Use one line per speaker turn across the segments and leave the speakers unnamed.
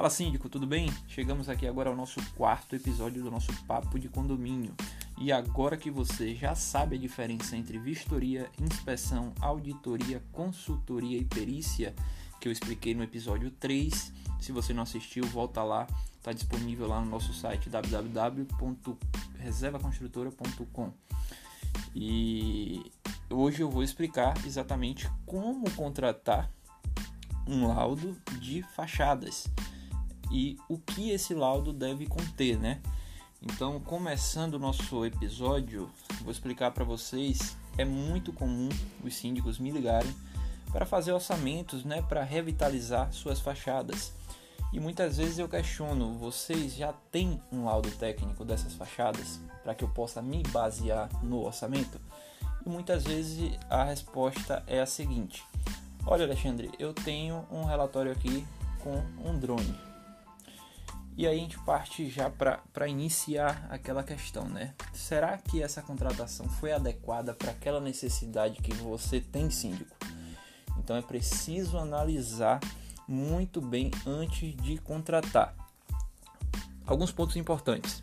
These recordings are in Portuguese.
Fala síndico, tudo bem? Chegamos aqui agora ao nosso quarto episódio do nosso Papo de Condomínio. E agora que você já sabe a diferença entre vistoria, inspeção, auditoria, consultoria e perícia, que eu expliquei no episódio 3, se você não assistiu, volta lá, está disponível lá no nosso site www.reservaconstrutora.com. E hoje eu vou explicar exatamente como contratar um laudo de fachadas e o que esse laudo deve conter, né? Então, começando o nosso episódio, vou explicar para vocês. É muito comum os síndicos me ligarem para fazer orçamentos, né, para revitalizar suas fachadas. E muitas vezes eu questiono: vocês já têm um laudo técnico dessas fachadas para que eu possa me basear no orçamento? E muitas vezes a resposta é a seguinte: Olha, Alexandre, eu tenho um relatório aqui com um drone. E aí a gente parte já para iniciar aquela questão, né? Será que essa contratação foi adequada para aquela necessidade que você tem, síndico? Então é preciso analisar muito bem antes de contratar. Alguns pontos importantes.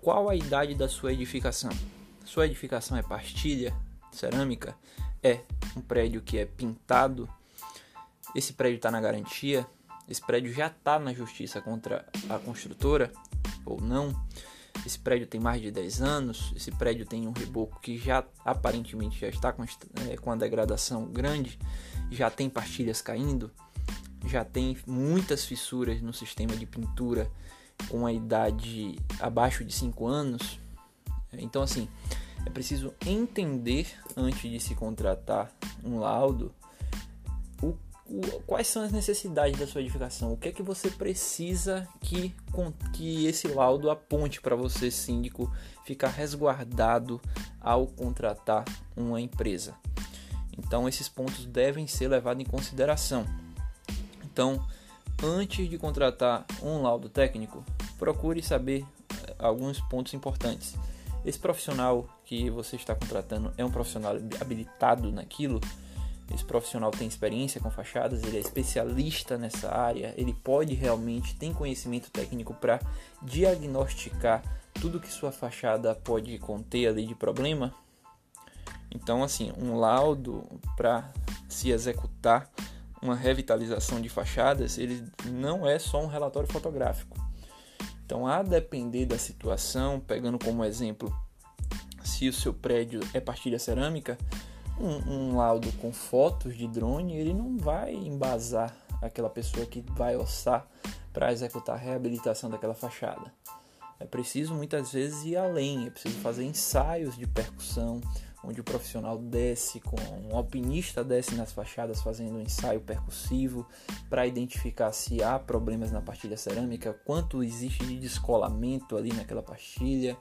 Qual a idade da sua edificação? Sua edificação é pastilha, cerâmica? É um prédio que é pintado, esse prédio está na garantia, esse prédio já está na justiça contra a construtora ou não, esse prédio tem mais de 10 anos, esse prédio tem um reboco que já aparentemente já está com, é, com a degradação grande, já tem pastilhas caindo, já tem muitas fissuras no sistema de pintura com a idade abaixo de 5 anos. Então assim, é preciso entender antes de se contratar um laudo quais são as necessidades da sua edificação, o que é que você precisa que, que esse laudo aponte para você, síndico, ficar resguardado ao contratar uma empresa. Então, esses pontos devem ser levados em consideração. Então, antes de contratar um laudo técnico, procure saber eh, alguns pontos importantes. Esse profissional que você está contratando é um profissional habilitado naquilo, esse profissional tem experiência com fachadas, ele é especialista nessa área, ele pode realmente tem conhecimento técnico para diagnosticar tudo que sua fachada pode conter ali de problema. Então, assim, um laudo para se executar uma revitalização de fachadas, ele não é só um relatório fotográfico. Então, a depender da situação, pegando como exemplo, se o seu prédio é partilha cerâmica, um, um laudo com fotos de drone, ele não vai embasar aquela pessoa que vai orçar para executar a reabilitação daquela fachada. É preciso muitas vezes ir além, é preciso fazer ensaios de percussão, onde o profissional desce com um alpinista desce nas fachadas fazendo um ensaio percussivo para identificar se há problemas na pastilha cerâmica, quanto existe de descolamento ali naquela pastilha.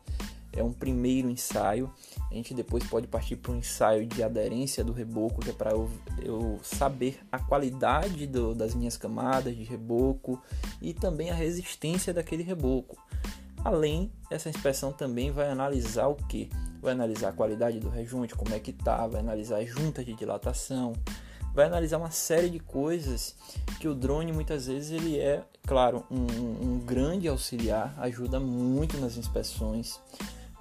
É um primeiro ensaio. A gente depois pode partir para um ensaio de aderência do reboco, que é para eu, eu, saber a qualidade do, das minhas camadas de reboco e também a resistência daquele reboco. Além, essa inspeção também vai analisar o que? Vai analisar a qualidade do rejunte, como é que tá, vai analisar as juntas de dilatação, vai analisar uma série de coisas que o drone muitas vezes ele é, claro, um, um grande auxiliar, ajuda muito nas inspeções,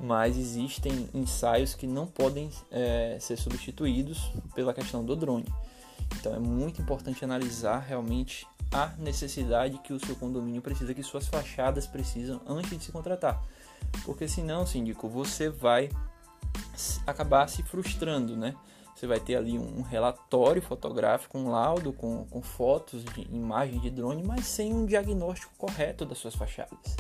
mas existem ensaios que não podem é, ser substituídos pela questão do drone. Então é muito importante analisar realmente a necessidade que o seu condomínio precisa, que suas fachadas precisam antes de se contratar. Porque senão, síndico, você vai acabar se frustrando, né? Você vai ter ali um relatório fotográfico, um laudo com, com fotos de imagem de drone, mas sem um diagnóstico correto das suas fachadas.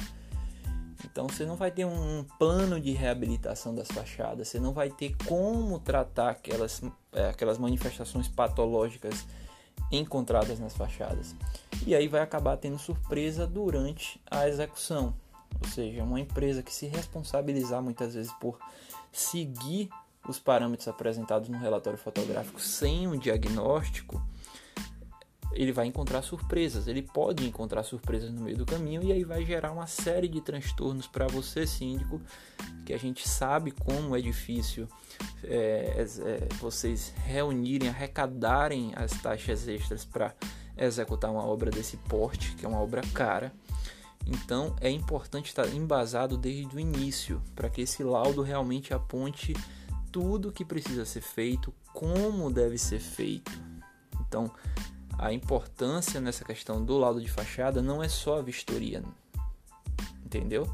Então você não vai ter um plano de reabilitação das fachadas, você não vai ter como tratar aquelas, é, aquelas manifestações patológicas encontradas nas fachadas. E aí vai acabar tendo surpresa durante a execução. Ou seja, uma empresa que se responsabilizar muitas vezes por seguir os parâmetros apresentados no relatório fotográfico sem um diagnóstico, ele vai encontrar surpresas. Ele pode encontrar surpresas no meio do caminho e aí vai gerar uma série de transtornos para você, síndico, que a gente sabe como é difícil é, é, vocês reunirem, arrecadarem as taxas extras para executar uma obra desse porte, que é uma obra cara. Então é importante estar embasado desde o início, para que esse laudo realmente aponte tudo que precisa ser feito, como deve ser feito. Então, a importância nessa questão do laudo de fachada não é só a vistoria, entendeu?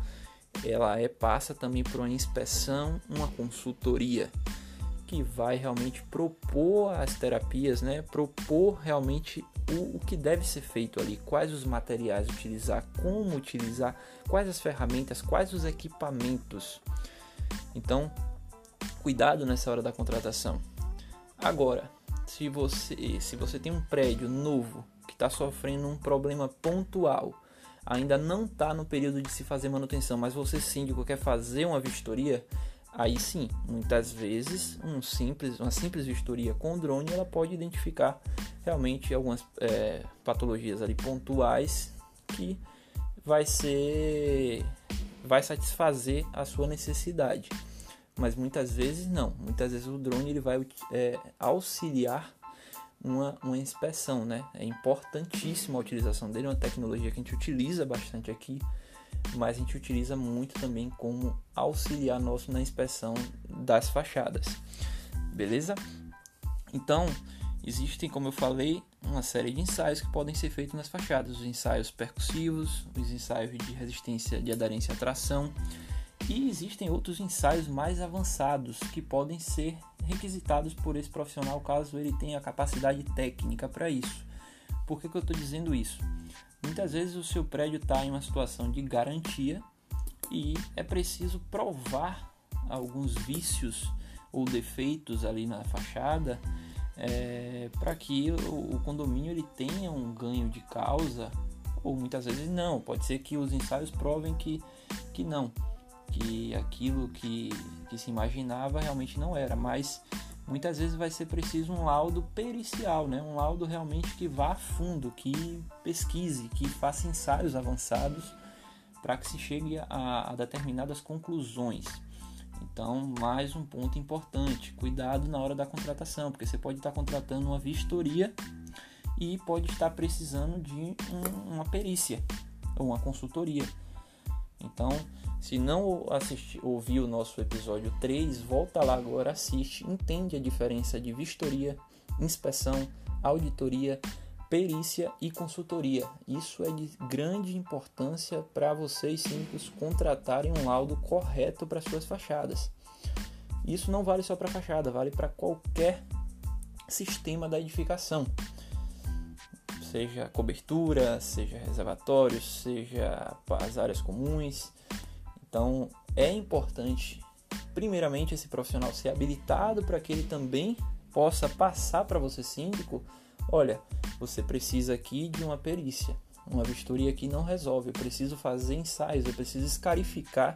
Ela é passa também por uma inspeção, uma consultoria que vai realmente propor as terapias, né? Propor realmente o, o que deve ser feito ali, quais os materiais utilizar, como utilizar, quais as ferramentas, quais os equipamentos. Então, cuidado nessa hora da contratação. Agora, se você, se você tem um prédio novo que está sofrendo um problema pontual, ainda não está no período de se fazer manutenção, mas você síndico quer fazer uma vistoria, aí sim, muitas vezes um simples, uma simples vistoria com drone ela pode identificar realmente algumas é, patologias ali pontuais que vai ser vai satisfazer a sua necessidade mas muitas vezes não. Muitas vezes o drone ele vai é, auxiliar uma, uma inspeção, né? É importantíssima a utilização dele, é uma tecnologia que a gente utiliza bastante aqui, mas a gente utiliza muito também como auxiliar nosso na inspeção das fachadas, beleza? Então, existem, como eu falei, uma série de ensaios que podem ser feitos nas fachadas, os ensaios percussivos, os ensaios de resistência de aderência à tração, e existem outros ensaios mais avançados que podem ser requisitados por esse profissional caso ele tenha capacidade técnica para isso. Por que, que eu estou dizendo isso? Muitas vezes o seu prédio está em uma situação de garantia e é preciso provar alguns vícios ou defeitos ali na fachada é, para que o, o condomínio ele tenha um ganho de causa ou muitas vezes não. Pode ser que os ensaios provem que, que não que aquilo que, que se imaginava realmente não era, mas muitas vezes vai ser preciso um laudo pericial, né? um laudo realmente que vá a fundo, que pesquise, que faça ensaios avançados para que se chegue a, a determinadas conclusões. Então, mais um ponto importante: cuidado na hora da contratação, porque você pode estar contratando uma vistoria e pode estar precisando de um, uma perícia ou uma consultoria. Então, se não assistir, ouviu o nosso episódio 3, volta lá agora, assiste, entende a diferença de vistoria, inspeção, auditoria, perícia e consultoria. Isso é de grande importância para vocês síndicos contratarem um laudo correto para suas fachadas. Isso não vale só para fachada, vale para qualquer sistema da edificação. Seja cobertura, seja reservatório, seja as áreas comuns, então é importante, primeiramente, esse profissional ser habilitado para que ele também possa passar para você, síndico: olha, você precisa aqui de uma perícia. Uma vistoria aqui não resolve. Eu preciso fazer ensaios, eu preciso escarificar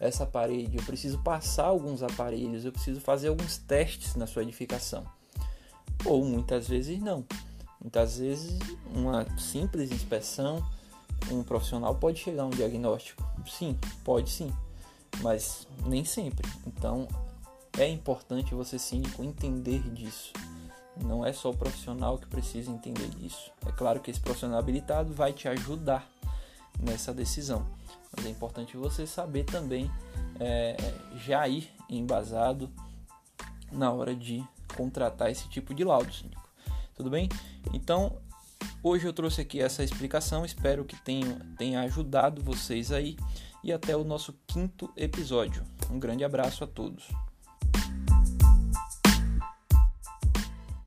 essa parede, eu preciso passar alguns aparelhos, eu preciso fazer alguns testes na sua edificação. Ou muitas vezes não. Muitas vezes uma simples inspeção um profissional pode chegar a um diagnóstico? Sim, pode sim, mas nem sempre. Então é importante você síndico entender disso. Não é só o profissional que precisa entender disso. É claro que esse profissional habilitado vai te ajudar nessa decisão, mas é importante você saber também é, já ir embasado na hora de contratar esse tipo de laudo, síndico. Tudo bem? Então Hoje eu trouxe aqui essa explicação, espero que tenha, tenha ajudado vocês aí e até o nosso quinto episódio. Um grande abraço a todos.